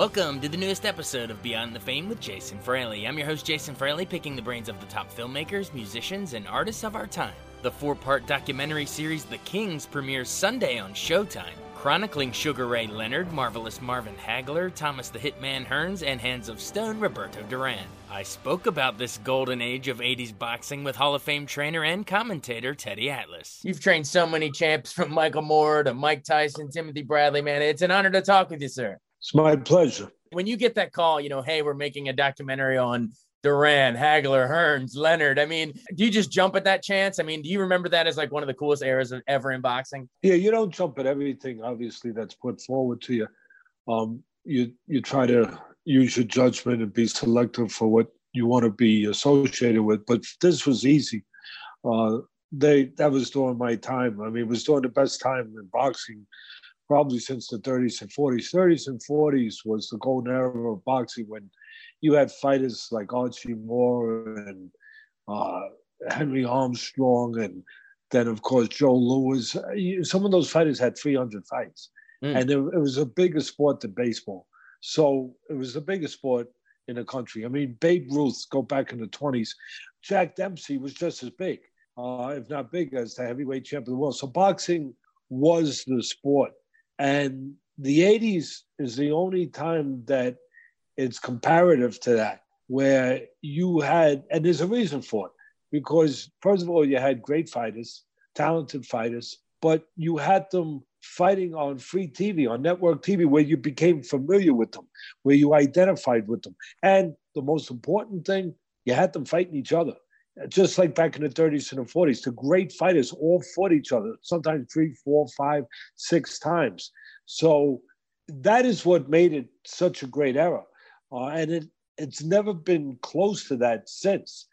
Welcome to the newest episode of Beyond the Fame with Jason Fraley. I'm your host, Jason Fraley, picking the brains of the top filmmakers, musicians, and artists of our time. The four part documentary series The Kings premieres Sunday on Showtime, chronicling Sugar Ray Leonard, Marvelous Marvin Hagler, Thomas the Hitman Hearns, and Hands of Stone Roberto Duran. I spoke about this golden age of 80s boxing with Hall of Fame trainer and commentator Teddy Atlas. You've trained so many champs from Michael Moorer to Mike Tyson, Timothy Bradley, man. It's an honor to talk with you, sir. It's my pleasure. When you get that call, you know, hey, we're making a documentary on Duran, Hagler, Hearns, Leonard. I mean, do you just jump at that chance? I mean, do you remember that as like one of the coolest eras ever in boxing? Yeah, you don't jump at everything, obviously, that's put forward to you. Um, you you try to use your judgment and be selective for what you want to be associated with. But this was easy. Uh, they that was during my time. I mean, it was during the best time in boxing probably since the 30s and 40s. 30s and 40s was the golden era of boxing when you had fighters like Archie Moore and uh, Henry Armstrong, and then of course Joe Louis. Some of those fighters had 300 fights, mm. and it, it was a bigger sport than baseball. So it was the biggest sport in the country. I mean, Babe Ruth, go back in the 20s. Jack Dempsey was just as big, uh, if not big, as the heavyweight champion of the world. So boxing was the sport. And the 80s is the only time that it's comparative to that, where you had, and there's a reason for it, because first of all, you had great fighters, talented fighters, but you had them fighting on free TV, on network TV, where you became familiar with them, where you identified with them. And the most important thing, you had them fighting each other. Just like back in the 30s and the 40s, the great fighters all fought each other, sometimes three, four, five, six times. So that is what made it such a great era. Uh, and it, it's never been close to that since.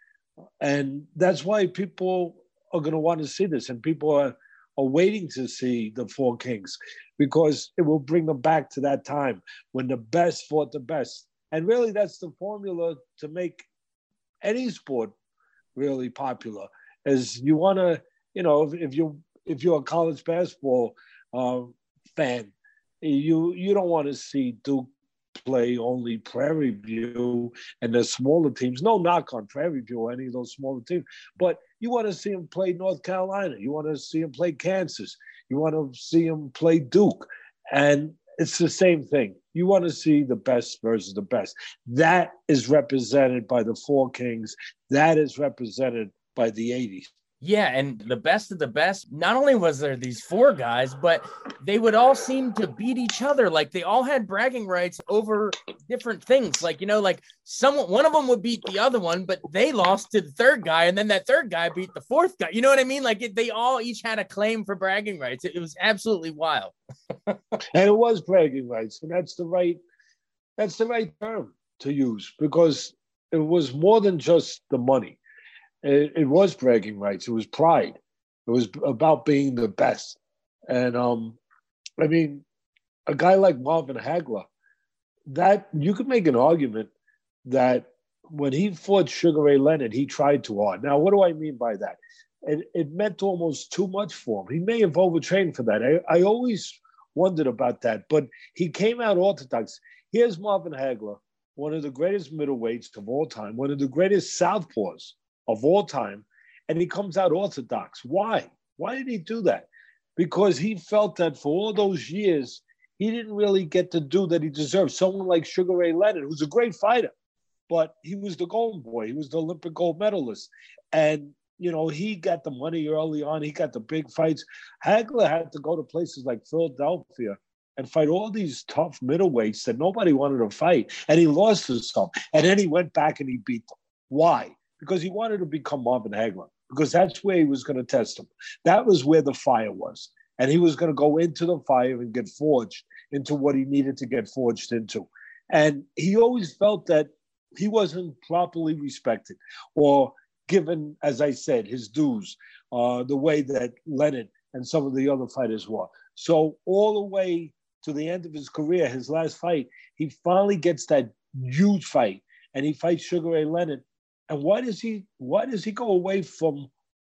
And that's why people are going to want to see this. And people are, are waiting to see the Four Kings because it will bring them back to that time when the best fought the best. And really, that's the formula to make any sport really popular. As you want to, you know, if, if you if you're a college basketball uh, fan, you you don't want to see Duke play only Prairie View and the smaller teams. No knock on Prairie View or any of those smaller teams, but you want to see them play North Carolina. You want to see them play Kansas. You want to see them play Duke, and it's the same thing. You want to see the best versus the best. That is represented by the Four Kings. That is represented by the 80s. Yeah, and the best of the best, not only was there these four guys, but they would all seem to beat each other. Like they all had bragging rights over different things. Like, you know, like someone one of them would beat the other one, but they lost to the third guy, and then that third guy beat the fourth guy. You know what I mean? Like it, they all each had a claim for bragging rights. It, it was absolutely wild. and it was bragging rights, and that's the right that's the right term to use because it was more than just the money it, it was bragging rights. It was pride. It was about being the best. And um, I mean, a guy like Marvin Hagler, that you could make an argument that when he fought Sugar Ray Leonard, he tried too hard. Now, what do I mean by that? It, it meant almost too much for him. He may have overtrained for that. I, I always wondered about that, but he came out orthodox. Here's Marvin Hagler, one of the greatest middleweights of all time, one of the greatest southpaws of all time, and he comes out orthodox. Why? Why did he do that? Because he felt that for all those years, he didn't really get to do that he deserved. Someone like Sugar Ray Leonard, who's a great fighter, but he was the golden boy. He was the Olympic gold medalist. And you know, he got the money early on. He got the big fights. Hagler had to go to places like Philadelphia and fight all these tough middleweights that nobody wanted to fight. And he lost some. And then he went back and he beat them. Why? Because he wanted to become Marvin Hagler, because that's where he was going to test him. That was where the fire was. And he was going to go into the fire and get forged into what he needed to get forged into. And he always felt that he wasn't properly respected or given, as I said, his dues, uh, the way that Leonard and some of the other fighters were. So all the way to the end of his career, his last fight, he finally gets that huge fight and he fights Sugar Ray Leonard. And why does he why does he go away from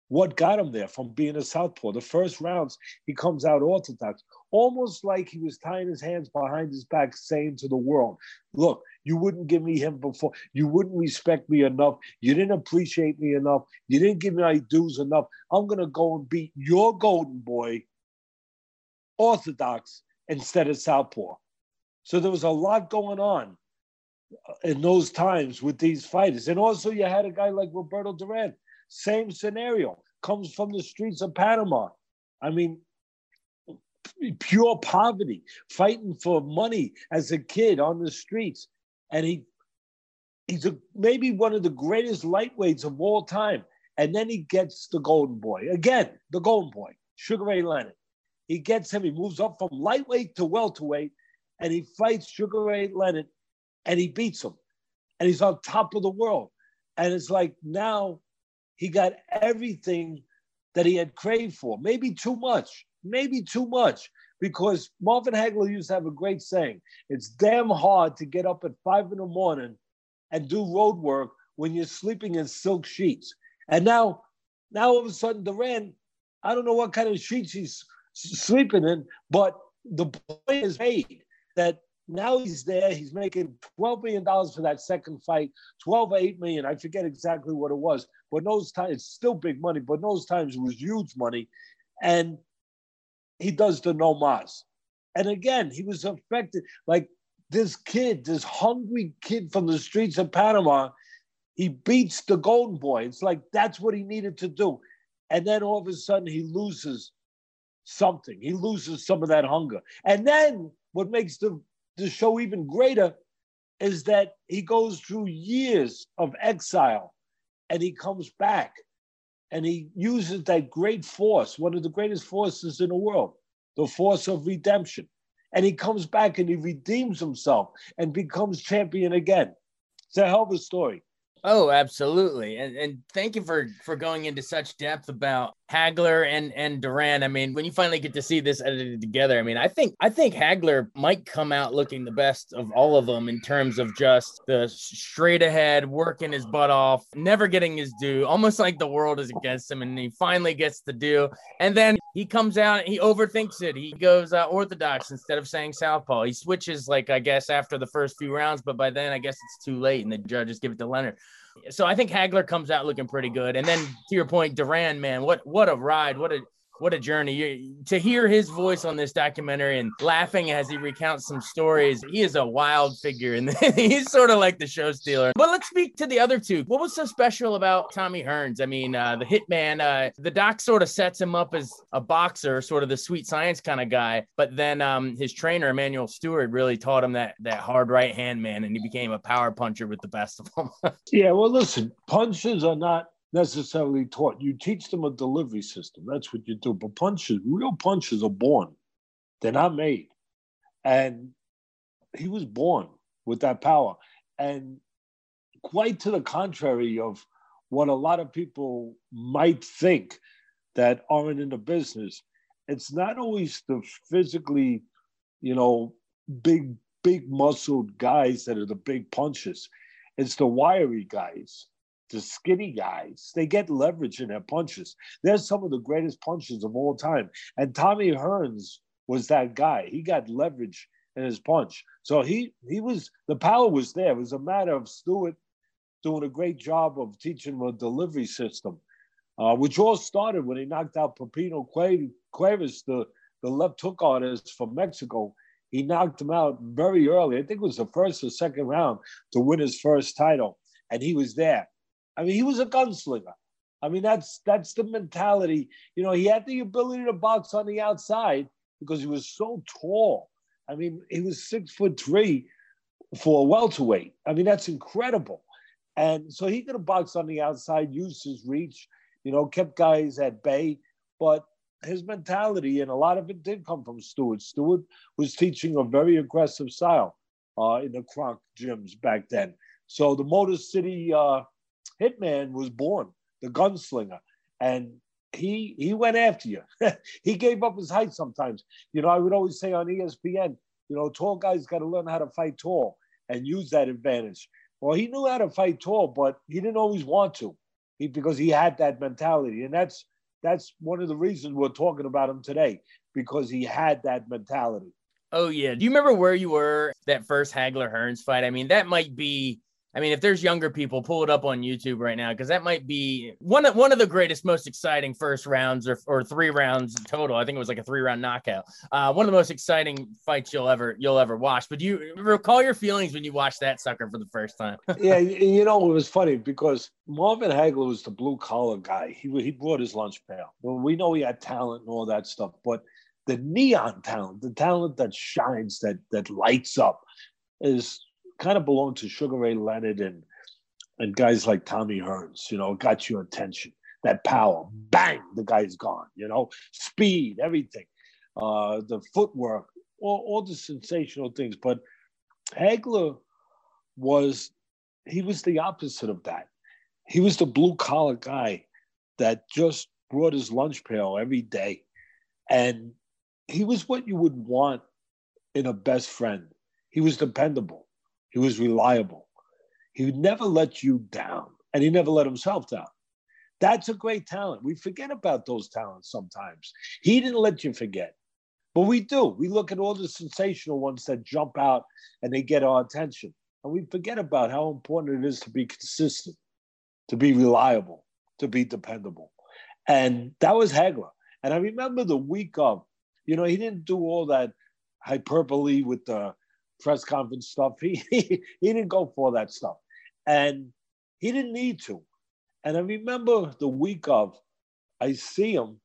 what got him there from being a southpaw? The first rounds, he comes out orthodox, almost like he was tying his hands behind his back, saying to the world, Look, you wouldn't give me him before. You wouldn't respect me enough. You didn't appreciate me enough. You didn't give me my dues enough. I'm to go and beat your golden boy, orthodox, instead of southpaw. So there was a lot going on in those times with these fighters. And also, you had a guy like Roberto Duran, same scenario, comes from the streets of Panama. I mean, pure poverty, fighting for money as a kid on the streets. And he he's a, maybe one of the greatest lightweights of all time. And then he gets the golden boy. Again, the golden boy, Sugar Ray Leonard. He gets him, he moves up from lightweight to welterweight, and he fights Sugar Ray Leonard and he beats him. And he's on top of the world. And it's like now he got everything that he had craved for. Maybe too much, maybe too much, because Marvin Hagler used to have a great saying it's damn hard to get up at five in the morning and do road work when you're sleeping in silk sheets. And now, now all of a sudden, Duran, I don't know what kind of sheets he's sleeping in, but the point is made that now he's there. He's making $12 million for that second fight, 12 or 8 million. I forget exactly what it was, but those times, it's still big money, but those times it was huge money. And he does the no mas. And again, he was affected. Like this kid, this hungry kid from the streets of Panama, he beats the golden boy. It's like that's what he needed to do. And then all of a sudden he loses something. He loses some of that hunger. And then what makes the the show even greater is that he goes through years of exile and he comes back and he uses that great force, one of the greatest forces in the world, the force of redemption. And he comes back and he redeems himself and becomes champion again. It's a hell of a story. Oh, absolutely. And and thank you for for going into such depth about Hagler and and Duran. I mean, when you finally get to see this edited together, I mean, I think I think Hagler might come out looking the best of all of them in terms of just the straight ahead, working his butt off, never getting his due, almost like the world is against him, and he finally gets the due. And then he comes out, he overthinks it. He goes uh, orthodox instead of saying southpaw. He switches, like I guess after the first few rounds, but by then I guess it's too late, and the judges give it to Leonard. So I think Hagler comes out looking pretty good. And then to your point, Duran, man, what what a ride! What a what a journey. To hear his voice on this documentary and laughing as he recounts some stories he is a wild figure and he's sort of like the show stealer. But let's speak to the other two. What was so special about tommy hearns? I mean uh, the hitman uh, the doc sort of sets him up as a boxer sort of the sweet science kind of guy but then um, his trainer Emanuel Steward, really taught him that that hard right hand man and he became a power puncher with the best of them yeah well listen punches are not necessarily taught. You teach them a delivery system. That's what you do. But punches, real punches are born. They're not made. And he was born with that power. And quite to the contrary of what a lot of people might think that aren't in the business, it's not always the physically, you know, big, big muscled guys that are the big punches. It's the wiry guys the skinny guys, they get leverage in their punches. They're some of the greatest punches of all time. And Tommy Hearns was that guy. He got leverage in his punch. So he he was the power was there. It was a matter of Steward doing a great job of teaching him a delivery system, uh, which all started when he knocked out Pipino Cuevas, the, the left hook artist from Mexico. He knocked him out very early. I think it was the first or second round to win his first title. And he was there. I mean, he was a gunslinger. I mean, that's that's the mentality. You know, he had the ability to box on the outside because he was so tall. I mean, he was six foot three for a welterweight. I mean, that's incredible. And so he could have boxed on the outside, used his reach, you know, kept guys at bay. But his mentality, and a lot of it did come from Steward. Steward was teaching a very aggressive style uh, in the Kronk gyms back then. So the Motor City uh, Hitman was born, the gunslinger, and he he went after you. he gave up his height sometimes. You know, I would always say on ESPN, you know, tall guys got to learn how to fight tall and use that advantage. Well, he knew how to fight tall, but he didn't always want to, he, because he had that mentality, and that's that's one of the reasons we're talking about him today because he had that mentality. Oh yeah. Do you remember where you were that first Hagler Hearns fight? I mean, that might be I mean, if there's younger people, pull it up on YouTube right now because that might be one of one of the greatest, most exciting first rounds or, or three rounds total. I think it was like a three round knockout. Uh, one of the most exciting fights you'll ever you'll ever watch. But do you recall your feelings when you watched that sucker for the first time? yeah, you know it was funny because Marvin Hagler was the blue collar guy. He he brought his lunch pail. Well, we know he had talent and all that stuff, but the neon talent, the talent that shines, that that lights up, is kind of belonged to Sugar Ray Leonard and and guys like Tommy Hearns. You know, got your attention. That power, bang, the guy's gone. You know, speed, everything, uh, the footwork, all, all the sensational things. But Hagler was he was the opposite of that. He was the blue collar guy that just brought his lunch pail every day, and he was what you would want in a best friend. He was dependable. He was reliable. He would never let you down, and he never let himself down. That's a great talent. We forget about those talents sometimes. He didn't let you forget, but we do. We look at all the sensational ones that jump out and they get our attention, and we forget about how important it is to be consistent, to be reliable, to be dependable. And that was Hagler. And I remember the week of, you know, he didn't do all that hyperbole with the press conference stuff. He, he he didn't go for that stuff, and he didn't need to. And I remember the week of, I see him,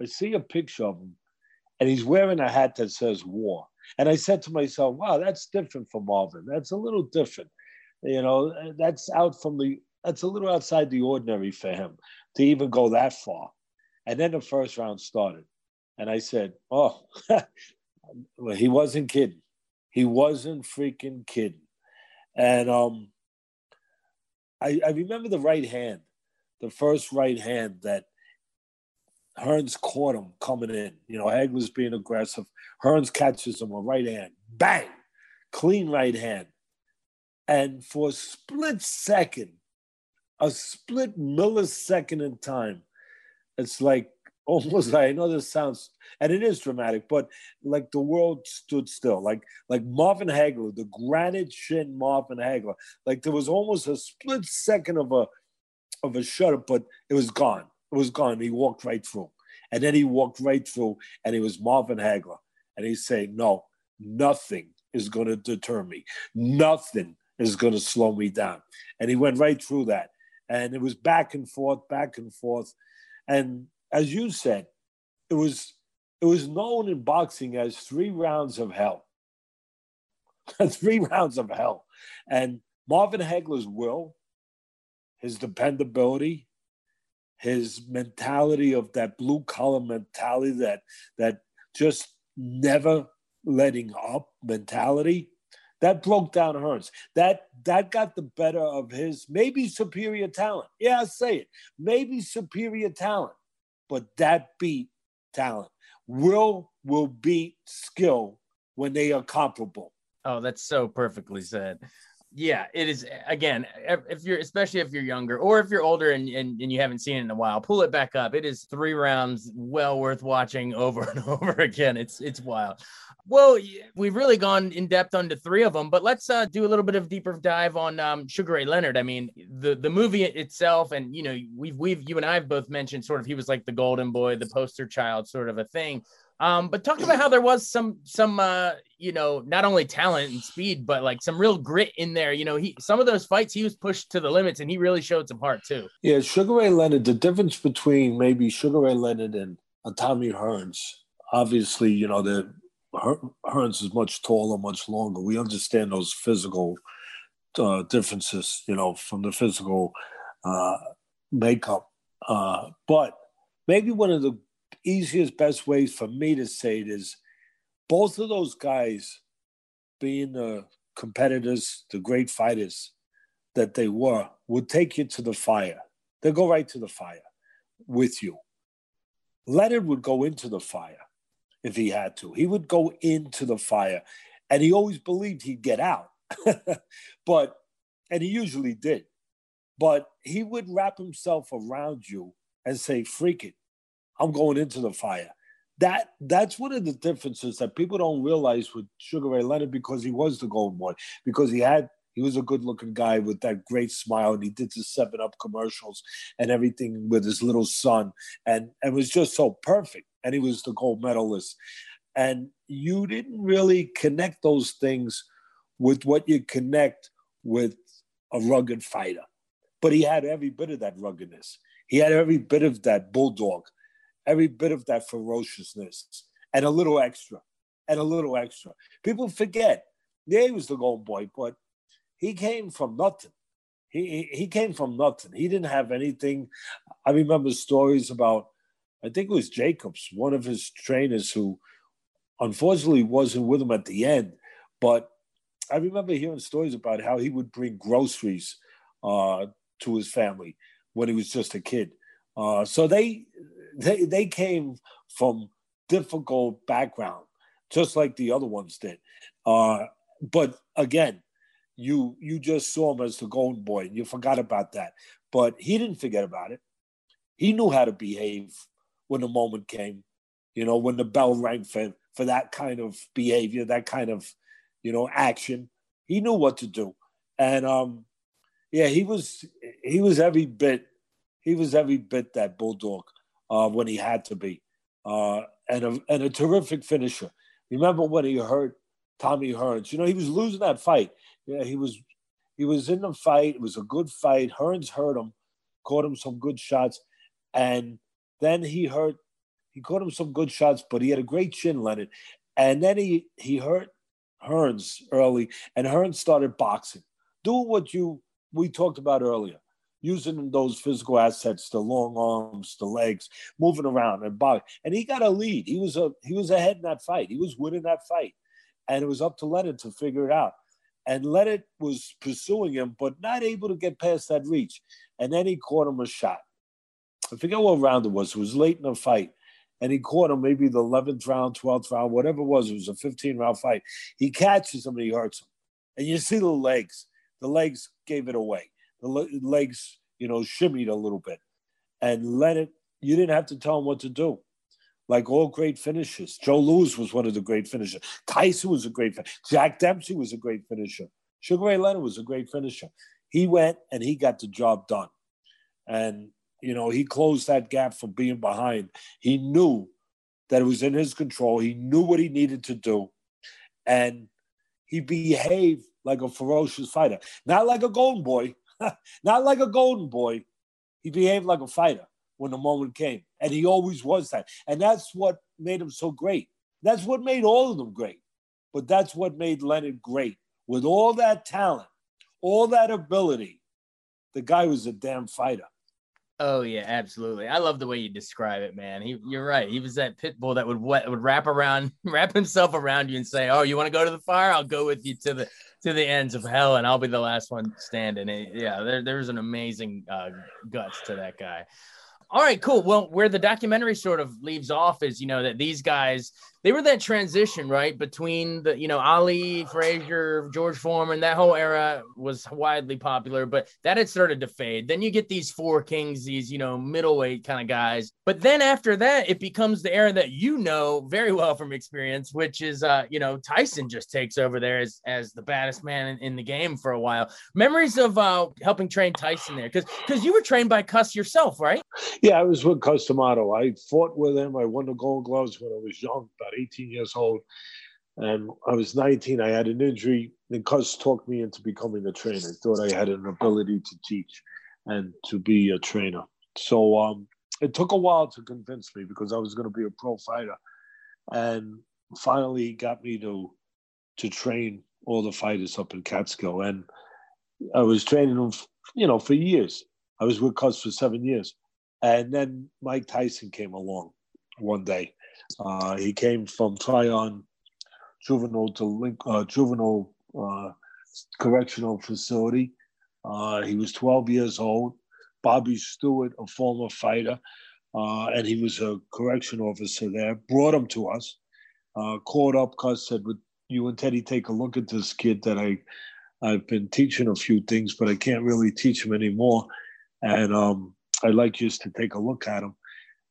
I see a picture of him, and he's wearing a hat that says "War." And I said to myself, "Wow, that's different for Marvin. That's a little different. You know, that's out from the. That's a little outside the ordinary for him to even go that far." And then the first round started, and I said, "Oh." well, he wasn't kidding. He wasn't freaking kidding. And um, I, I remember the right hand, the first right hand that Hearns caught him coming in. You know, Hag was being aggressive. Hearns catches him a right hand, bang, clean right hand. And for a split second, a split millisecond in time, it's like almost I know this sounds and it is dramatic, but like the world stood still. Like like Marvin Hagler, the granite chin Marvin Hagler. Like there was almost a split second of a of a shutter, but it was gone. It was gone. He walked right through. And then he walked right through and he was Marvin Hagler. And he's saying, No, nothing is going to deter me. Nothing is going to slow me down. And he went right through that. And it was back and forth, back and forth. And as you said, it was it was known in boxing as three rounds of hell. three rounds of hell. And Marvin Hagler's will, his dependability, his mentality of that blue collar mentality that that just never letting up mentality that broke down Hearns. That that got the better of his maybe superior talent. Yeah, I say it. Maybe superior talent but that beat talent. Will will beat skill when they are comparable. Oh, that's so perfectly said. Yeah, it is. Again, if you're, especially if you're younger or if you're older and, and, and you haven't seen it in a while, pull it back up. It is three rounds, well worth watching over and over again. It's it's wild. Well, we've really gone in depth onto three of them, but let's uh, do a little bit of deeper dive on um, Sugar Ray Leonard. I mean, the the movie itself, and you know, we've we've you and I have both mentioned sort of he was like the golden boy, the poster child, sort of a thing. Um, but talk about how there was some some uh, you know, not only talent and speed, but like some real grit in there. You know, he some of those fights he was pushed to the limits, and he really showed some heart too. Yeah, Sugar Ray Leonard. The difference between maybe Sugar Ray Leonard and Tommy Hearns, obviously, you know, the Hearns is much taller, much longer. We understand those physical uh, differences, you know, from the physical uh, makeup. Uh, but maybe one of the easiest, best ways for me to say it is both of those guys being the competitors, the great fighters that they were, would take you to the fire. They'd go right to the fire with you. Leonard would go into the fire if he had to. He would go into the fire and he always believed he'd get out. but, and he usually did. But he would wrap himself around you and say, freak it, I'm going into the fire. That that's one of the differences that people don't realize with Sugar Ray Leonard because he was the golden boy, because he had he was a good looking guy with that great smile and he did the seven up commercials and everything with his little son and and was just so perfect and he was the gold medalist. And you didn't really connect those things with what you connect with a rugged fighter but he had every bit of that ruggedness. He had every bit of that bulldog every bit of that ferociousness and a little extra and a little extra people forget yeah he was the gold boy but he came from nothing he, he came from nothing he didn't have anything i remember stories about I think it was Jacobs, one of his trainers who unfortunately wasn't with him at the end. But I remember hearing stories about how he would bring groceries uh, to his family when he was just a kid. Uh, so they, they they came from difficult background, just like the other ones did. Uh, but again, you you just saw him as the golden boy, and you forgot about that. But he didn't forget about it. He knew how to behave when the moment came, you know, when the bell rang for, for that kind of behavior, that kind of, you know, action. He knew what to do. And um, yeah, he was he was every bit he was every bit that bulldog uh, when he had to be, uh, and a and a terrific finisher. Remember when he hurt Tommy Hearns? You know he was losing that fight. Yeah, he was he was in the fight. It was a good fight. Hearns hurt him, caught him some good shots, and then he hurt, he caught him some good shots, but he had a great chin, Leonard. And then he he hurt Hearns early, and Hearns started boxing, Do what you we talked about earlier, using those physical assets, the long arms, the legs, moving around and box. And he got a lead. He was a he was ahead in that fight. He was winning that fight, and it was up to Leonard to figure it out. And Leonard was pursuing him, but not able to get past that reach. And then he caught him a shot. I forget what round it was. It was late in the fight. And he caught him maybe the 11th round, 12th round, whatever it was. It was a 15 round fight. He catches him and he hurts him. And you see the legs. The legs gave it away. The legs, you know, shimmied a little bit. And let it, you didn't have to tell him what to do. Like all great finishes. Joe Louis was one of the great finishers. Tyson was a great finisher. Jack Dempsey was a great finisher. Sugar Ray Leonard was a great finisher. He went and he got the job done. And you know, he closed that gap from being behind. He knew that it was in his control. He knew what he needed to do. And he behaved like a ferocious fighter, not like a golden boy, not like a golden boy. He behaved like a fighter when the moment came. And he always was that. And that's what made him so great. That's what made all of them great. But that's what made Leonard great. With all that talent, all that ability, the guy was a damn fighter. Oh yeah, absolutely. I love the way you describe it, man. He, you're right. He was that pit bull that would would wrap around, wrap himself around you and say, "Oh, you want to go to the fire? I'll go with you to the to the ends of hell, and I'll be the last one standing." Yeah, there, there's an amazing uh, guts to that guy. All right, cool. Well, where the documentary sort of leaves off is, you know, that these guys they were that transition right between the you know ali frazier george foreman that whole era was widely popular but that had started to fade. Then you get these four kings these you know middleweight kind of guys. But then after that it becomes the era that you know very well from experience which is uh you know tyson just takes over there as as the baddest man in, in the game for a while. Memories of uh helping train tyson there because because you were trained by Cus yourself right yeah i was with Cus D'Amato i fought with him i won the gold gloves when i was young about 18 years old. And I was 19. I had an injury. And Cus talked me into becoming a trainer. He thought I had an ability to teach and to be a trainer. So um, it took a while to convince me because I was going to be a pro fighter. And finally, he got me to to train all the fighters up in Catskill. And I was training them, you know, for years. I was with Cus for seven years. And then Mike Tyson came along one day. Uh, he came from Tryon juvenile to link, uh, juvenile uh, correctional facility. Uh, he was 12 years old. Bobby Stewart, a former fighter, uh, and he was a correction officer there, brought him to us. Uh, called up, Cus said, "Would you and Teddy take a look at this kid that I, I've been teaching a few things, but I can't really teach him anymore, and um, I'd like you to take a look at him."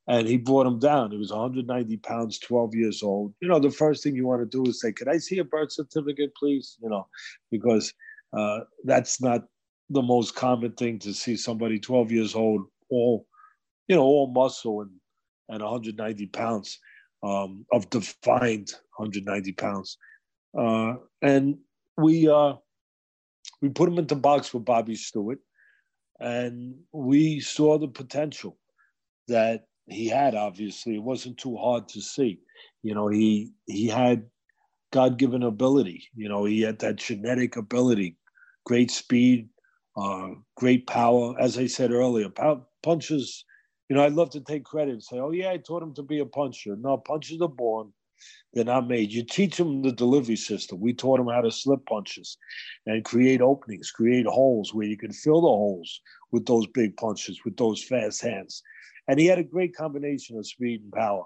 and he brought him down. He was 190 pounds, 12 years old. You know, the first thing you want to do is say, "Could I see a birth certificate, please?" You know, because uh, that's not the most common thing to see somebody 12 years old, all you know, all muscle and and 190 pounds um, of defined 190 pounds. Uh, and we uh, we put him into box with Bobby Stewart, and we saw the potential that he had obviously. It wasn't too hard to see. You know he he had god-given ability. You know he had that genetic ability great speed uh, great power. As i said earlier pow- punches you know i'd love to take credit and say oh yeah i taught him to be a puncher. No punches are born they're not made you teach them the delivery system we taught him how to slip punches and create openings create holes where you can fill the holes with those big punches with those fast hands and he had a great combination of speed and power.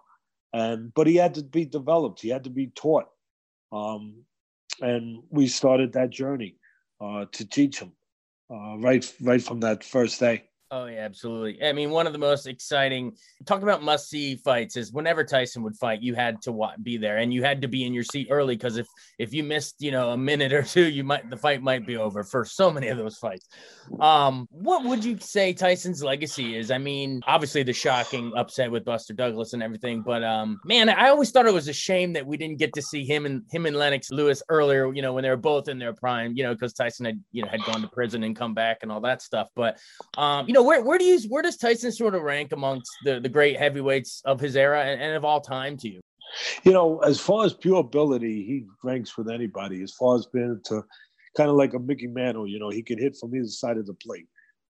And but he had to be developed. He had to be taught. Um, and we started that journey uh, to teach him uh, right right from that first day. Oh yeah, absolutely. I mean, one of the most exciting talk about must see fights is whenever Tyson would fight, you had to be there and you had to be in your seat early because if if you missed, you know, a minute or two, you might the fight might be over for so many of those fights. Um, what would you say Tyson's legacy is? I mean, obviously the shocking upset with Buster Douglas and everything, but um, man, I always thought it was a shame that we didn't get to see him and him and Lennox Lewis earlier. You know, when they were both in their prime. You know, because Tyson had you know had gone to prison and come back and all that stuff. But um, you know, where where do you where does Tyson sort of rank amongst the the great heavyweights of his era and, and of all time to you? You know, as far as pure ability, he ranks with anybody. As far as being to kind of like a Mickey Mantle, you know, he could hit from either side of the plate.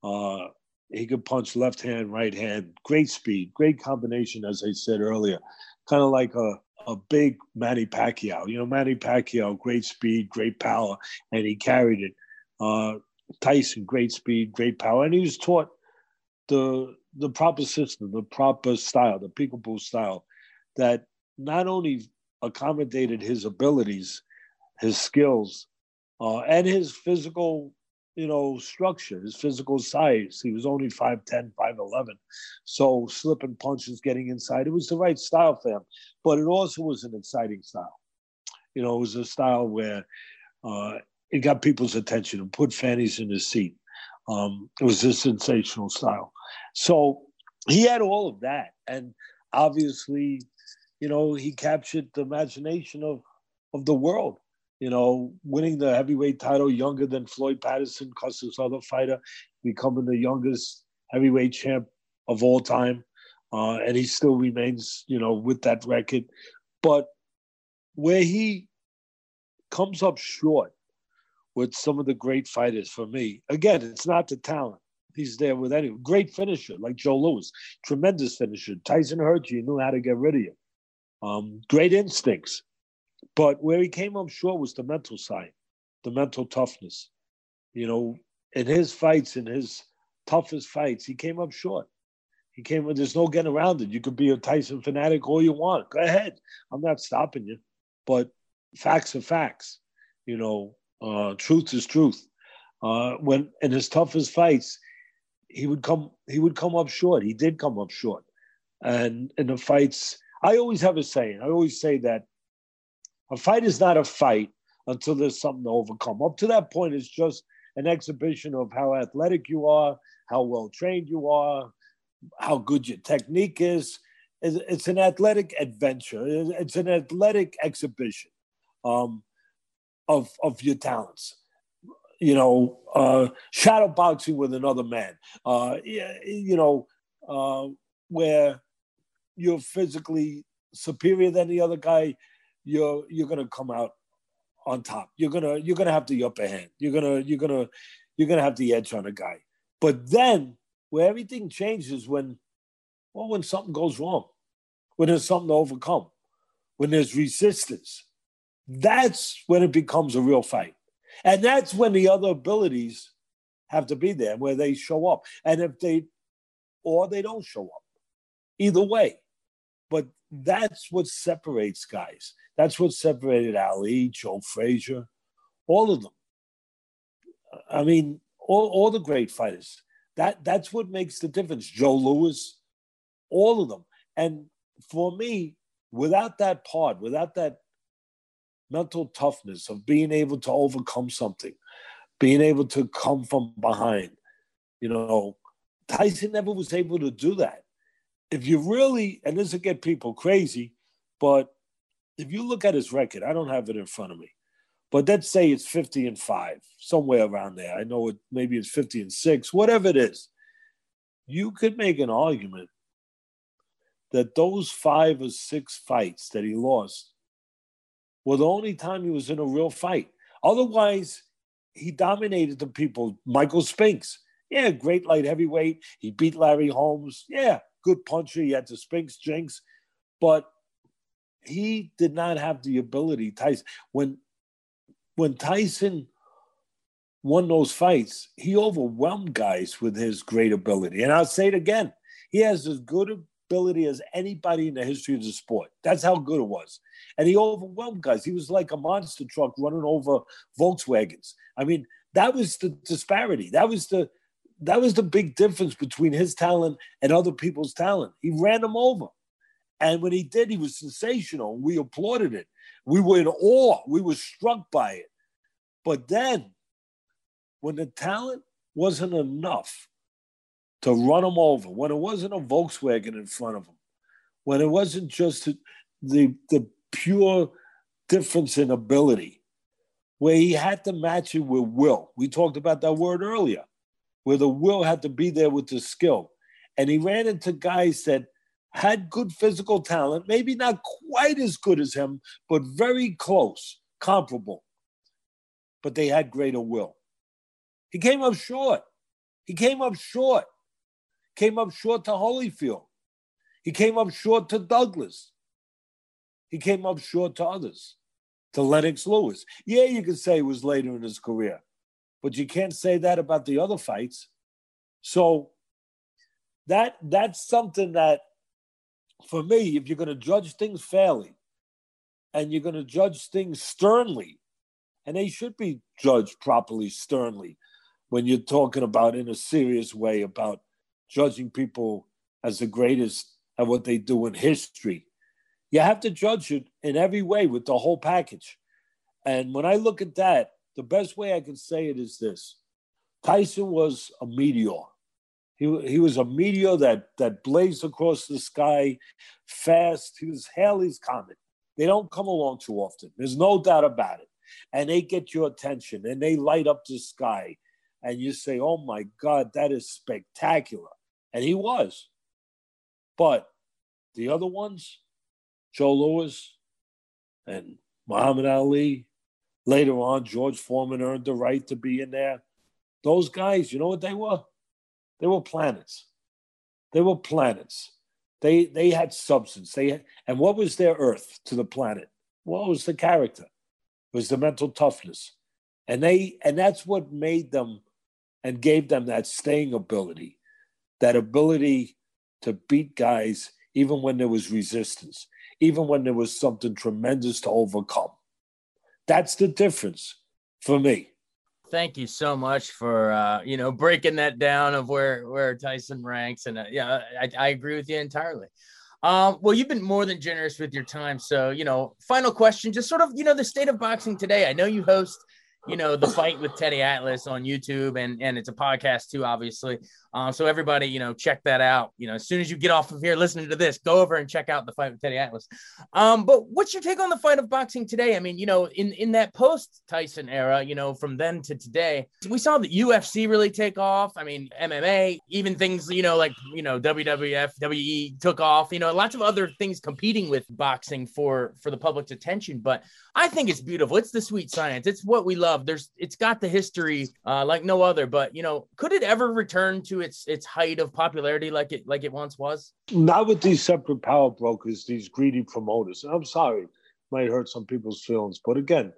Uh, he could punch left hand, right hand. Great speed, great combination, as I said earlier. Kind of like a a big Manny Pacquiao. You know, Manny Pacquiao, great speed, great power, and he carried it. Uh, Tyson, great speed, great power, and he was taught the the proper system, the proper style, the peekaboo style, that not only accommodated his abilities, his skills, uh, and his physical, you know, structure, his physical size. He was only 5'10", 5'11". So slipping punches, getting inside, it was the right style for him. But it also was an exciting style. You know, it was a style where uh, it got people's attention and put fannies in his seat. Um, it was a sensational style. So he had all of that. And obviously, you know, he captured the imagination of, of the world. You know, winning the heavyweight title younger than Floyd Patterson, Cus's other fighter, becoming the youngest heavyweight champ of all time. Uh, and he still remains, you know, with that record. But where he comes up short with some of the great fighters for me. Again, it's not the talent. He's there with any great finisher like Joe Louis, tremendous finisher. Tyson hurt you, knew how to get rid of you. Um, great instincts. But where he came up short was the mental side, the mental toughness. You know, in his fights, in his toughest fights, he came up short. He came, when there's no getting around it. You could be a Tyson fanatic all you want. Go ahead. I'm not stopping you. But facts are facts. You know, uh, truth is truth. Uh, when in his toughest fights, he would come he would come up short. He did come up short, and in the fights, I always have a saying. I always say that a fight is not a fight until there's something to overcome. Up to that point, it's just an exhibition of how athletic you are, how well trained you are, how good your technique is. It's an athletic adventure. It's an athletic exhibition. um, of of your talents. You know, uh, shadow boxing with another man. Uh, you know, uh, where you're physically superior than the other guy, you're you're gonna come out on top. You're gonna you're gonna have the upper hand. You're gonna you're gonna you're gonna have the edge on a guy. But then where everything changes when well when something goes wrong, when there's something to overcome, when there's resistance. That's when it becomes a real fight. And that's when the other abilities have to be there, where they show up. And if they or they don't show up. Either way. But that's what separates guys. That's what separated Ali, Joe Frazier, all of them. I mean, all, all the great fighters. That that's what makes the difference. Joe Louis, all of them. And for me, without that part, without that mental toughness of being able to overcome something, being able to come from behind, you know, Tyson never was able to do that. If you really, and this will get people crazy, but if you look at his record, I don't have it in front of me, but let's say it's 50 and five, somewhere around there. I know it maybe it's 50 and six, whatever it is. You could make an argument that those five or six fights that he lost were the only time he was in a real fight. Otherwise, he dominated the people. Michael Spinks, yeah, great light heavyweight. He beat Larry Holmes. Yeah, good puncher. He had the Spinks jinx, but he did not have the ability. Tyson, when when Tyson won those fights, he overwhelmed guys with his great ability. And I'll say it again: he has as good ability as anybody in the history of the sport. That's how good it was. And he overwhelmed guys. He was like a monster truck running over Volkswagens. I mean, that was the disparity. That was the that was the big difference between his talent and other people's talent. He ran them over. And when he did, he was sensational. We applauded it. We were in awe. We were struck by it. But then, when the talent wasn't enough to run him over, when it wasn't a Volkswagen in front of him, when it wasn't just the, the pure difference in ability, where he had to match it with will. We talked about that word earlier where the will had to be there with the skill. And he ran into guys that had good physical talent, maybe not quite as good as him, but very close, comparable. But they had greater will. He came up short. He came up short. Came up short to Holyfield. He came up short to Douglas. He came up short to others, to Lennox Lewis. Yeah, you could say it was later in his career but you can't say that about the other fights. So that that's something that for me, if you're going to judge things fairly and you're going to judge things sternly, and they should be judged properly sternly when you're talking about in a serious way about judging people as the greatest at what they do in history. You have to judge it in every way with the whole package. And when I look at that, the best way I can say it is this Tyson was a meteor. He, he was a meteor that, that blazed across the sky fast. He was Halley's Comet. They don't come along too often. There's no doubt about it. And they get your attention and they light up the sky. And you say, oh my God, that is spectacular. And he was. But the other ones, Joe Louis and Muhammad Ali, Later on, George Foreman earned the right to be in there. Those guys, you know what they were? They were planets. They were planets. They they had substance. They had, and what was their earth to the planet? What was the character? It was the mental toughness. And they and that's what made them and gave them that staying ability, that ability to beat guys even when there was resistance, even when there was something tremendous to overcome. That's the difference for me. Thank you so much for uh, you know breaking that down of where where Tyson ranks, and uh, yeah, I, I agree with you entirely. Um, well, you've been more than generous with your time. So, you know, final question, just sort of, you know, the state of boxing today. I know you host, you know, the fight with Teddy Atlas on YouTube and, and it's a podcast too, obviously. Uh, so everybody, you know, check that out. You know, as soon as you get off of here listening to this, go over and check out the fight with Teddy Atlas. Um, but what's your take on the fight of boxing today? I mean, you know, in in that post Tyson era, you know, from then to today, we saw the UFC really take off. I mean, MMA, even things, you know, like you know, WWF, WE took off. You know, lots of other things competing with boxing for for the public's attention. But I think it's beautiful. It's the sweet science. It's what we love. There's, it's got the history uh, like no other. But you know, could it ever return to its its height of popularity like it like it once was? Not with these separate power brokers, these greedy promoters. I'm sorry, might hurt some people's feelings, but again,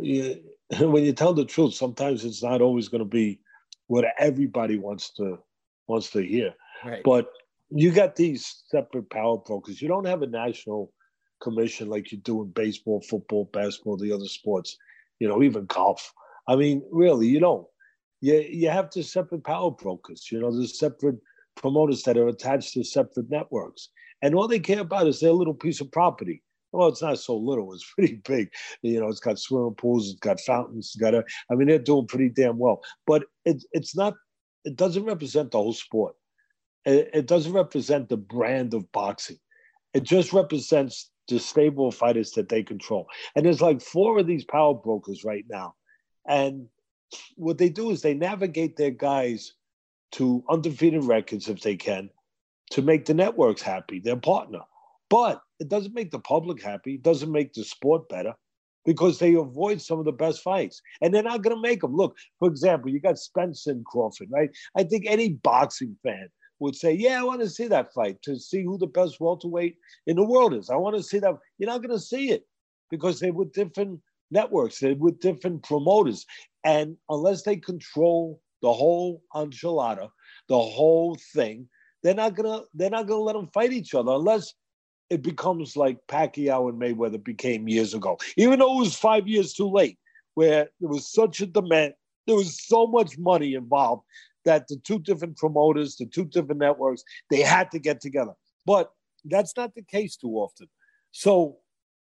you, when you tell the truth, sometimes it's not always going to be what everybody wants to wants to hear. Right. But you got these separate power brokers. You don't have a national commission like you do in baseball, football, basketball, the other sports. You know, even golf. I mean, really, you don't you you have to separate power brokers. You know, there's separate promoters that are attached to separate networks, and all they care about is their little piece of property. Well, it's not so little; it's pretty big. You know, it's got swimming pools, it's got fountains, it's got a. I mean, they're doing pretty damn well, but it, it's not. It doesn't represent the whole sport. It, it doesn't represent the brand of boxing. It just represents the stable fighters that they control. And there's like four of these power brokers right now, and what they do is they navigate their guys to undefeated records if they can to make the networks happy, their partner. But it doesn't make the public happy, it doesn't make the sport better because they avoid some of the best fights. And they're not going to make them. Look, for example, you got Spence and Crawford, right? I think any boxing fan would say, Yeah, I want to see that fight to see who the best welterweight in the world is. I want to see that. You're not going to see it because they're with different networks, they're with different promoters. And unless they control the whole enchilada, the whole thing, they're not gonna they're not gonna let them fight each other unless it becomes like Pacquiao and Mayweather became years ago. Even though it was five years too late, where there was such a demand, there was so much money involved that the two different promoters, the two different networks, they had to get together. But that's not the case too often. So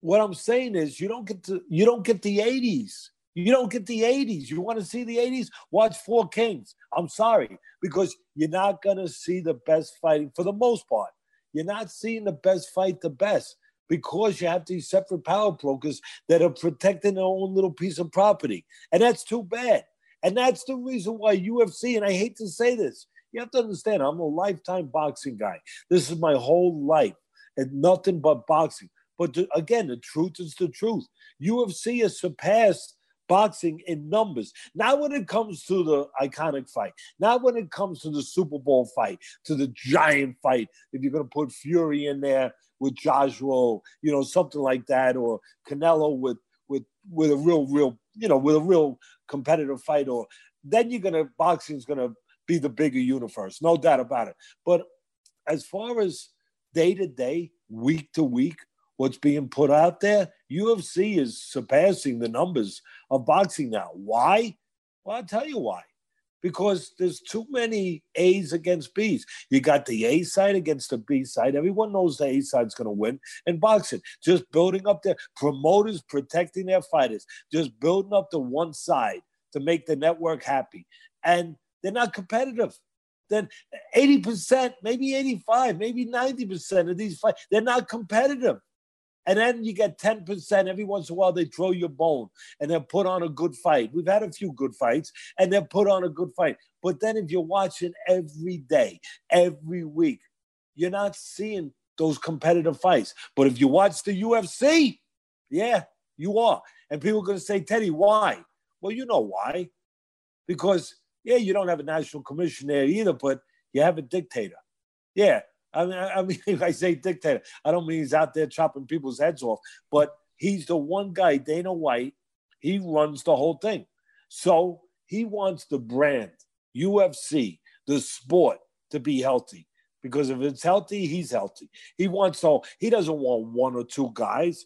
what I'm saying is you don't get to you don't get the 80s you don't get the 80s. You want to see the 80s? Watch Four Kings. I'm sorry, because you're not to see the best fighting for the most part. You're not seeing the best fight the best because you have these separate power brokers that are protecting their own little piece of property. And that's too bad. And that's the reason why UFC, and I hate to say this, you have to understand, I'm a lifetime boxing guy. This is my whole life and nothing but boxing. But to, again, the truth is the truth. UFC has surpassed boxing in numbers. Not when it comes to the iconic fight, not when it comes to the Super Bowl fight, to the giant fight. If you're going to put Fury in there with Joshua, you know, something like that, or Canelo with with with a real, real, you know, with a real competitive fight, or then you're gonna boxing's gonna be the bigger universe, no doubt about it. But as far as day to day, week to week, what's being put out there, UFC is surpassing the numbers of boxing now. Why? Well, I'll tell you why. Because there's too many A's against B's. You got the A side against the B side. Everyone knows the A side's going to win. And boxing, just building up their promoters, protecting their fighters, just building up the one side to make the network happy. And they're not competitive then 80%, maybe 85, maybe 90% of these fights, they're not competitive. And then you get 10% every once in a while, they throw you a bone and they put on a good fight. We've had a few good fights and they put on a good fight. But then if you're watching every day, every week, you're not seeing those competitive fights. But if you watch the UFC, yeah, you are. And people are going to say, Teddy, why? Well, you know why. Because, yeah, you don't have a national commission there either, but you have a dictator. Yeah, I mean, I mean, I say dictator, I don't mean he's out there chopping people's heads off, but he's the one guy, Dana White. He runs the whole thing. So he wants the brand, UFC, the sport to be healthy. Because if it's healthy, he's healthy. He wants to, he doesn't want one or two guys.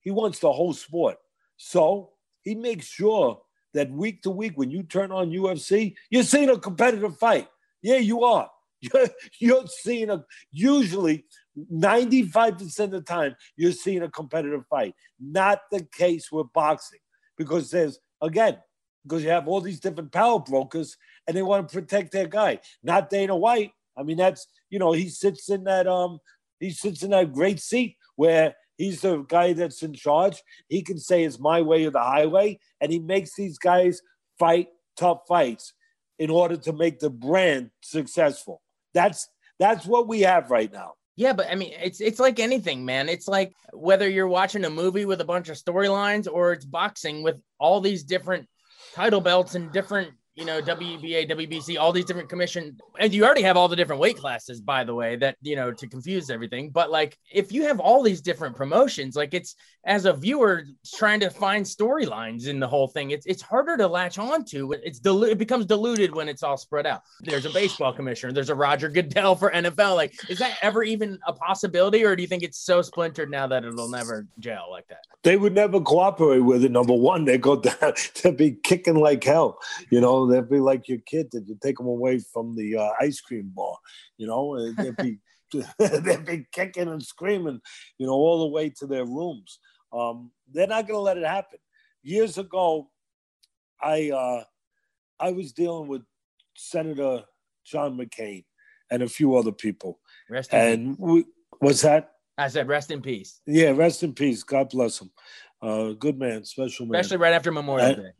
He wants the whole sport. So he makes sure that week to week, when you turn on UFC, you're seeing a competitive fight. Yeah, you are. You're, you're seeing a usually 95% of the time you're seeing a competitive fight. Not the case with boxing because there's again because you have all these different power brokers and they want to protect their guy, not Dana White. I mean, that's you know, he sits in that um, he sits in that great seat where he's the guy that's in charge. He can say it's my way or the highway, and he makes these guys fight tough fights in order to make the brand successful. That's that's what we have right now. Yeah, but I mean, it's it's like anything, man. It's like whether you're watching a movie with a bunch of storylines or it's boxing with all these different title belts and different you know, WBA, WBC, all these different commission, and you already have all the different weight classes, by the way, that you know to confuse everything. But like, if you have all these different promotions, like it's as a viewer trying to find storylines in the whole thing, it's it's harder to latch onto. It's dilu- it becomes diluted when it's all spread out. There's a baseball commissioner, there's a Roger Goodell for NFL. Like, is that ever even a possibility, or do you think it's so splintered now that it'll never gel like that? They would never cooperate with it. Number one, they go down to be kicking like hell, you know they'd be like your kid that you take them away from the uh, ice cream bar. You know, they'd be they'd be kicking and screaming, you know, all the way to their rooms. Um, they're not going to let it happen. Years ago, I uh, I was dealing with Senator John McCain and a few other people, rest and we, what's that? I said, rest in peace. Yeah, rest in peace. God bless him. Uh, good man, special man. Especially right after Memorial and, Day.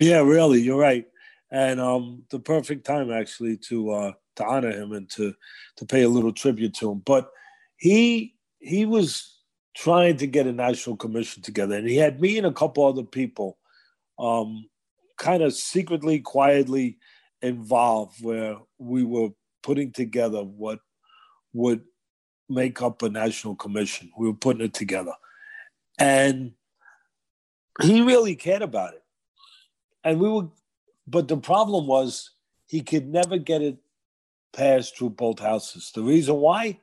Yeah, really, you're right, and um, the perfect time actually to uh, to honor him and to to pay a little tribute to him. But he he was trying to get a national commission together, and he had me and a couple other people, um, kind of secretly, quietly involved, where we were putting together what would make up a national commission. We were putting it together, and he really cared about it and we were, but the problem was he could never get it passed through both houses. The reason why?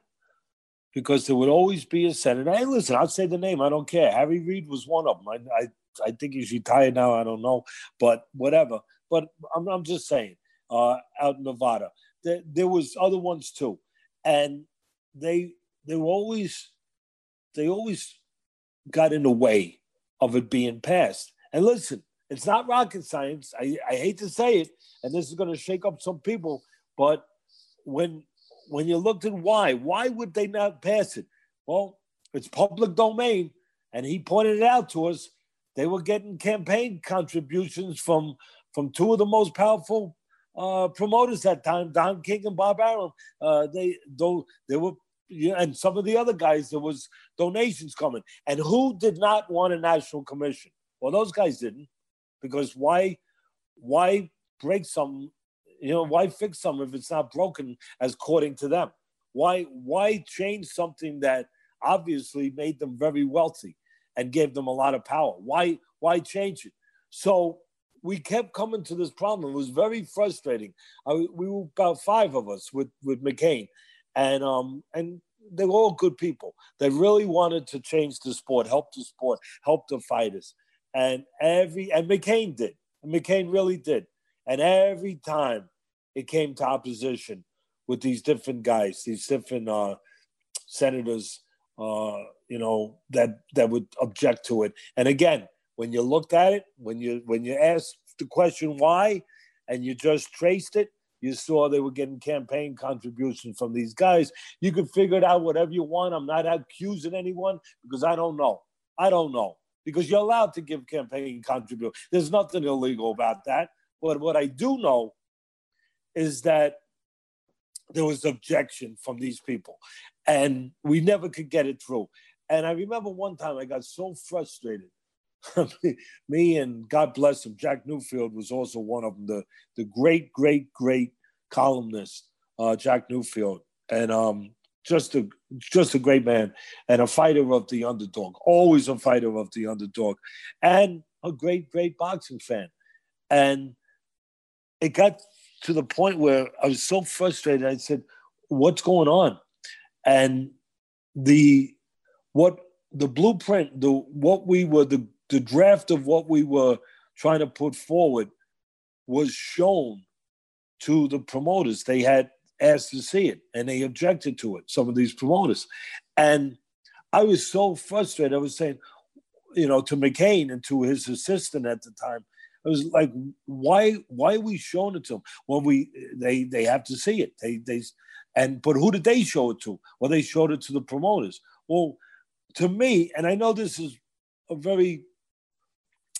Because there would always be a senator. Hey, listen, I'll say the name. I don't care. Harry Reid was one of them. I, I, I think he's retired now. I don't know, but whatever. But I'm, I'm just saying, uh, out in Nevada, there, there was other ones too, and they they were always they always got in the way of it being passed. And listen, it's not rocket science. I, I hate to say it, and this is going to shake up some people, but when when you looked at why, why would they not pass it? Well, it's public domain, and he pointed it out to us. They were getting campaign contributions from from two of the most powerful uh, promoters that time, Don King and Bob Arum. Uh, they though they were yeah, and some of the other guys, there was donations coming. And who did not want a national commission? Well, those guys didn't because why why break some you know why fix something if it's not broken as according to them? Why why change something that obviously made them very wealthy and gave them a lot of power? Why why change it? So we kept coming to this problem. It was very frustrating. I, we were about five of us with with McCain and um and they were all good people. They really wanted to change the sport help the sport help the fighters and every and McCain did. And McCain really did. And every time it came to opposition with these different guys, these different uh, senators, uh, you know, that that would object to it. And again, when you looked at it, when you when you asked the question why, and you just traced it, you saw they were getting campaign contributions from these guys. You could figure it out whatever you want. I'm not accusing anyone because I don't know. I don't know because you're allowed to give campaign contribution. There's nothing illegal about that. But what I do know is that there was objection from these people, and we never could get it through. And I remember one time I got so frustrated. Me and God bless him, Jack Newfield was also one of them, the, the great, great, great columnist, uh, Jack Newfield. And um, just a just a great man and a fighter of the underdog, always a fighter of the underdog, and a great, great boxing fan. And it got to the point where I was so frustrated. I said, "What's going on?" And the what the blueprint, the what we were the the draft of what we were trying to put forward was shown to the promoters. They had asked to see it and they objected to it, some of these promoters. And I was so frustrated. I was saying, you know, to McCain and to his assistant at the time, I was like, why why are we showing it to them? Well, we they they have to see it. They they and but who did they show it to? Well, they showed it to the promoters. Well, to me, and I know this is a very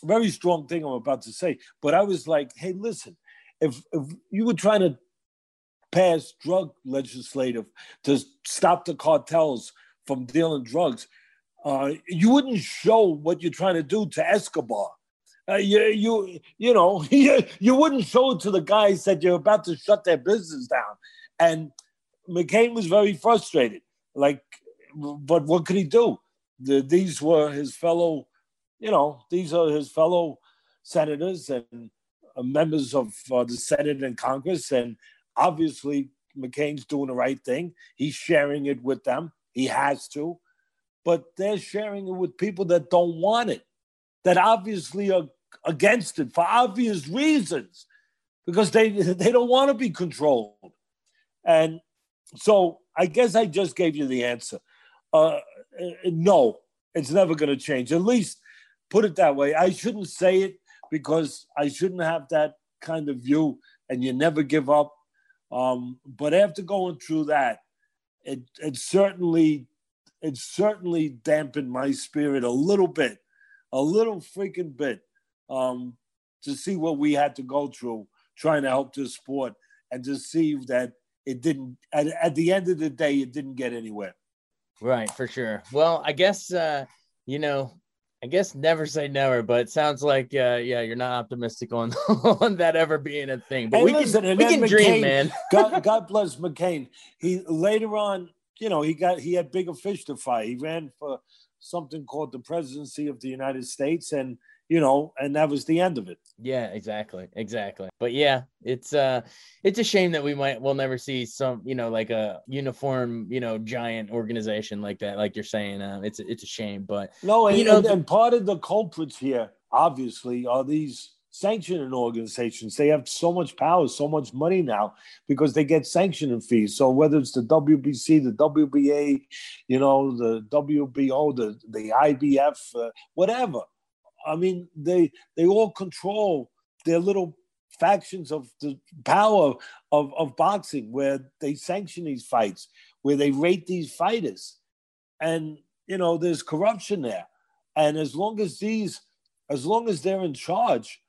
very strong thing I'm about to say, but I was like, hey, listen, if if you were trying to pass drug legislative to stop the cartels from dealing drugs, uh, you wouldn't show what you're trying to do to Escobar. Uh, you, you, you know, you, you wouldn't show it to the guys that you're about to shut their business down. And McCain was very frustrated. Like, but what could he do? The, these were his fellow, you know, these are his fellow senators and uh, members of uh, the Senate and Congress. And obviously, McCain's doing the right thing. He's sharing it with them. He has to. But they're sharing it with people that don't want it, that obviously are against it for obvious reasons, because they, they don't want to be controlled. And so I guess I just gave you the answer. Uh, no, it's never going to change. At least put it that way. I shouldn't say it because I shouldn't have that kind of view, and you never give up. Um, but after going through that, it it certainly it certainly dampened my spirit a little bit, a little freaking bit, um, to see what we had to go through trying to help this sport, and to see that it didn't. At, at the end of the day, it didn't get anywhere. Right, for sure. Well, I guess uh, you know I guess never say never, but it sounds like uh, yeah, you're not optimistic on on that ever being a thing. But hey, we listen, can, we can McCain, dream, man. God, God bless McCain. He later on, you know, he got he had bigger fish to fry. He ran for something called the presidency of the United States, and you know, and that was the end of it. Yeah, exactly, exactly. But yeah, it's uh, it's a shame that we might we'll never see some, you know, like a uniform, you know, giant organization like that. Like you're saying, uh, it's it's a shame. But no, and, you know, and, and part of the culprits here, obviously, are these sanctioning organizations. They have so much power, so much money now because they get sanctioning fees. So whether it's the WBC, the WBA, you know, the WBO, the the IBF, uh, whatever I mean, they they all control their little factions of the power of, of boxing where they sanction these fights, where they rate these fighters. And, you know, there's corruption there. And as long as these, as long as they're in charge,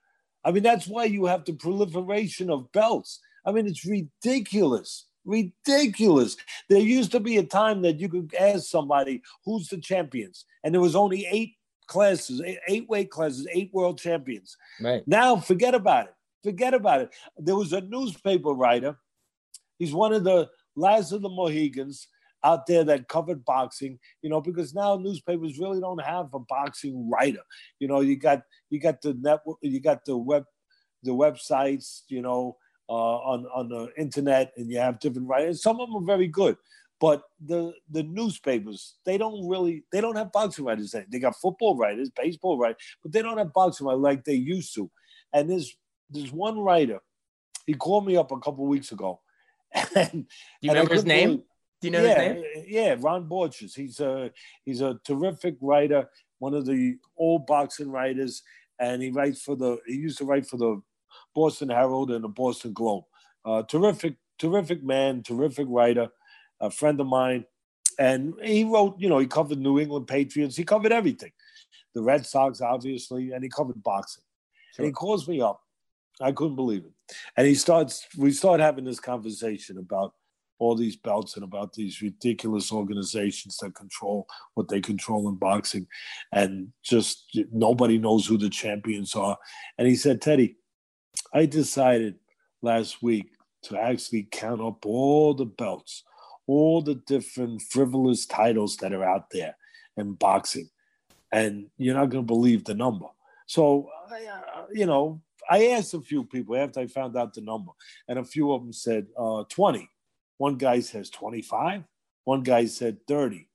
I mean, that's why you have the proliferation of belts. I mean, it's ridiculous. Ridiculous. There used to be a time that you could ask somebody who's the champions, and there was only eight classes, eight weight classes, eight world champions. Right. Now, forget about it. Forget about it. There was a newspaper writer. He's one of the last of the Mohicans out there that covered boxing, you know, because now newspapers really don't have a boxing writer. You know, you got you got the network, you got the web, the websites, you know, uh, on on the internet, and you have different writers. Some of them are very good, but the the newspapers, they don't really they don't have boxing writers. They got football writers, baseball writers, but they don't have boxing writers like they used to. And there's there's one writer. He called me up a couple weeks ago. And, Do you remember his name? Do you know yeah, his name? Yeah, Ron Borges. He's a he's a terrific writer, one of the old boxing writers, and he writes for the he used to write for the Boston Herald and the Boston Globe. Uh, terrific, terrific man, terrific writer a friend of mine, and he wrote, you know, he covered New England Patriots, he covered everything, the Red Sox, obviously, and he covered boxing. Sure. And he calls me up. I couldn't believe it. And he starts, we start having this conversation about all these belts and about these ridiculous organizations that control what they control in boxing. And just nobody knows who the champions are. And he said, Teddy, I decided last week to actually count up all the belts all the different frivolous titles that are out there in boxing, and you're not going to believe the number. So, uh, you know, I asked a few people after I found out the number, and a few of them said uh, 20. One guy says 25. One guy said 30.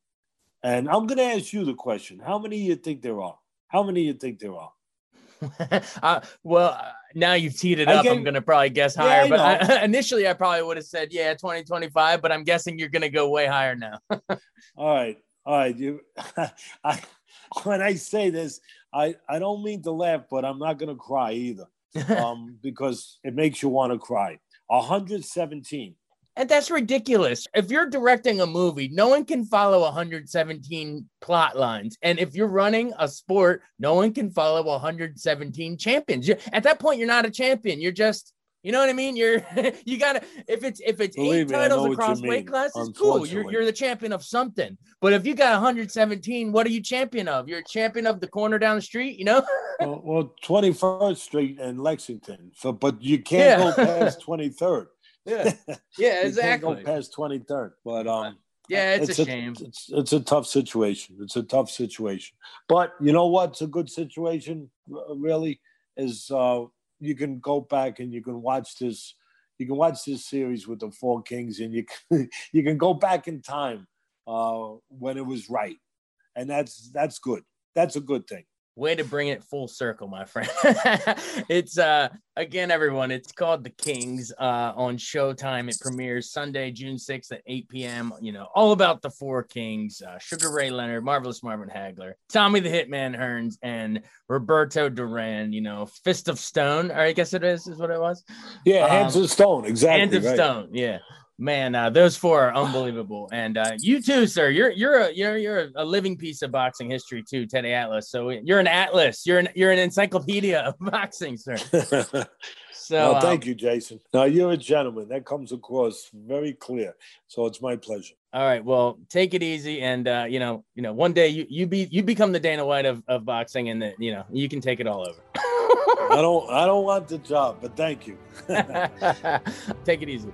And I'm going to ask you the question: How many you think there are? How many you think there are? uh, well, uh, now you've teed it up. I'm going to probably guess higher. Yeah, but I, initially, I probably would have said, yeah, 2025, but I'm guessing you're going to go way higher now. all right. All right. You, I, when I say this, I, I don't mean to laugh, but I'm not going to cry either um, because it makes you want to cry. 117. And that's ridiculous. If you're directing a movie, no one can follow 117 plot lines. And if you're running a sport, no one can follow 117 champions. You're, at that point, you're not a champion. You're just you know what I mean? You're you gotta if it's if it's Believe eight me, titles across weight classes, cool. You're you're the champion of something. But if you got 117, what are you champion of? You're a champion of the corner down the street, you know? well, well, 21st Street and Lexington. So, but you can't yeah. go past 23rd. Yeah, yeah, exactly. go past 23rd, but um. Yeah, it's, it's a, a, shame. It's, it's a tough situation. It's a tough situation. But you know what's a good situation, really, is uh, you can go back and you can watch this you can watch this series with the four kings and you can, you can go back in time uh, when it was right and that's that's good that's a good thing Way to bring it full circle, my friend. it's uh again, everyone. It's called The Kings uh on Showtime. It premieres Sunday, June 6th at 8 p.m. You know, all about the four kings: uh, Sugar Ray Leonard, Marvelous Marvin Hagler, Tommy the Hitman Hearns, and Roberto Duran. You know, Fist of Stone, or I guess it is, is what it was. Yeah, Hands um, of Stone, exactly. Hands of right. Stone, yeah man, uh, those four are unbelievable. And uh, you too, sir. You're you're a you're you're a living piece of boxing history too, Teddy Atlas. So you're an atlas. You're an you're an encyclopedia of boxing, sir. So well, thank um, you, Jason. Now you're a gentleman. That comes across very clear. So it's my pleasure. All right. Well, take it easy, and uh, you know, you know, one day you you be you become the Dana White of, of boxing, and the, you know you can take it all over. I don't I don't want the job, but thank you. take it easy.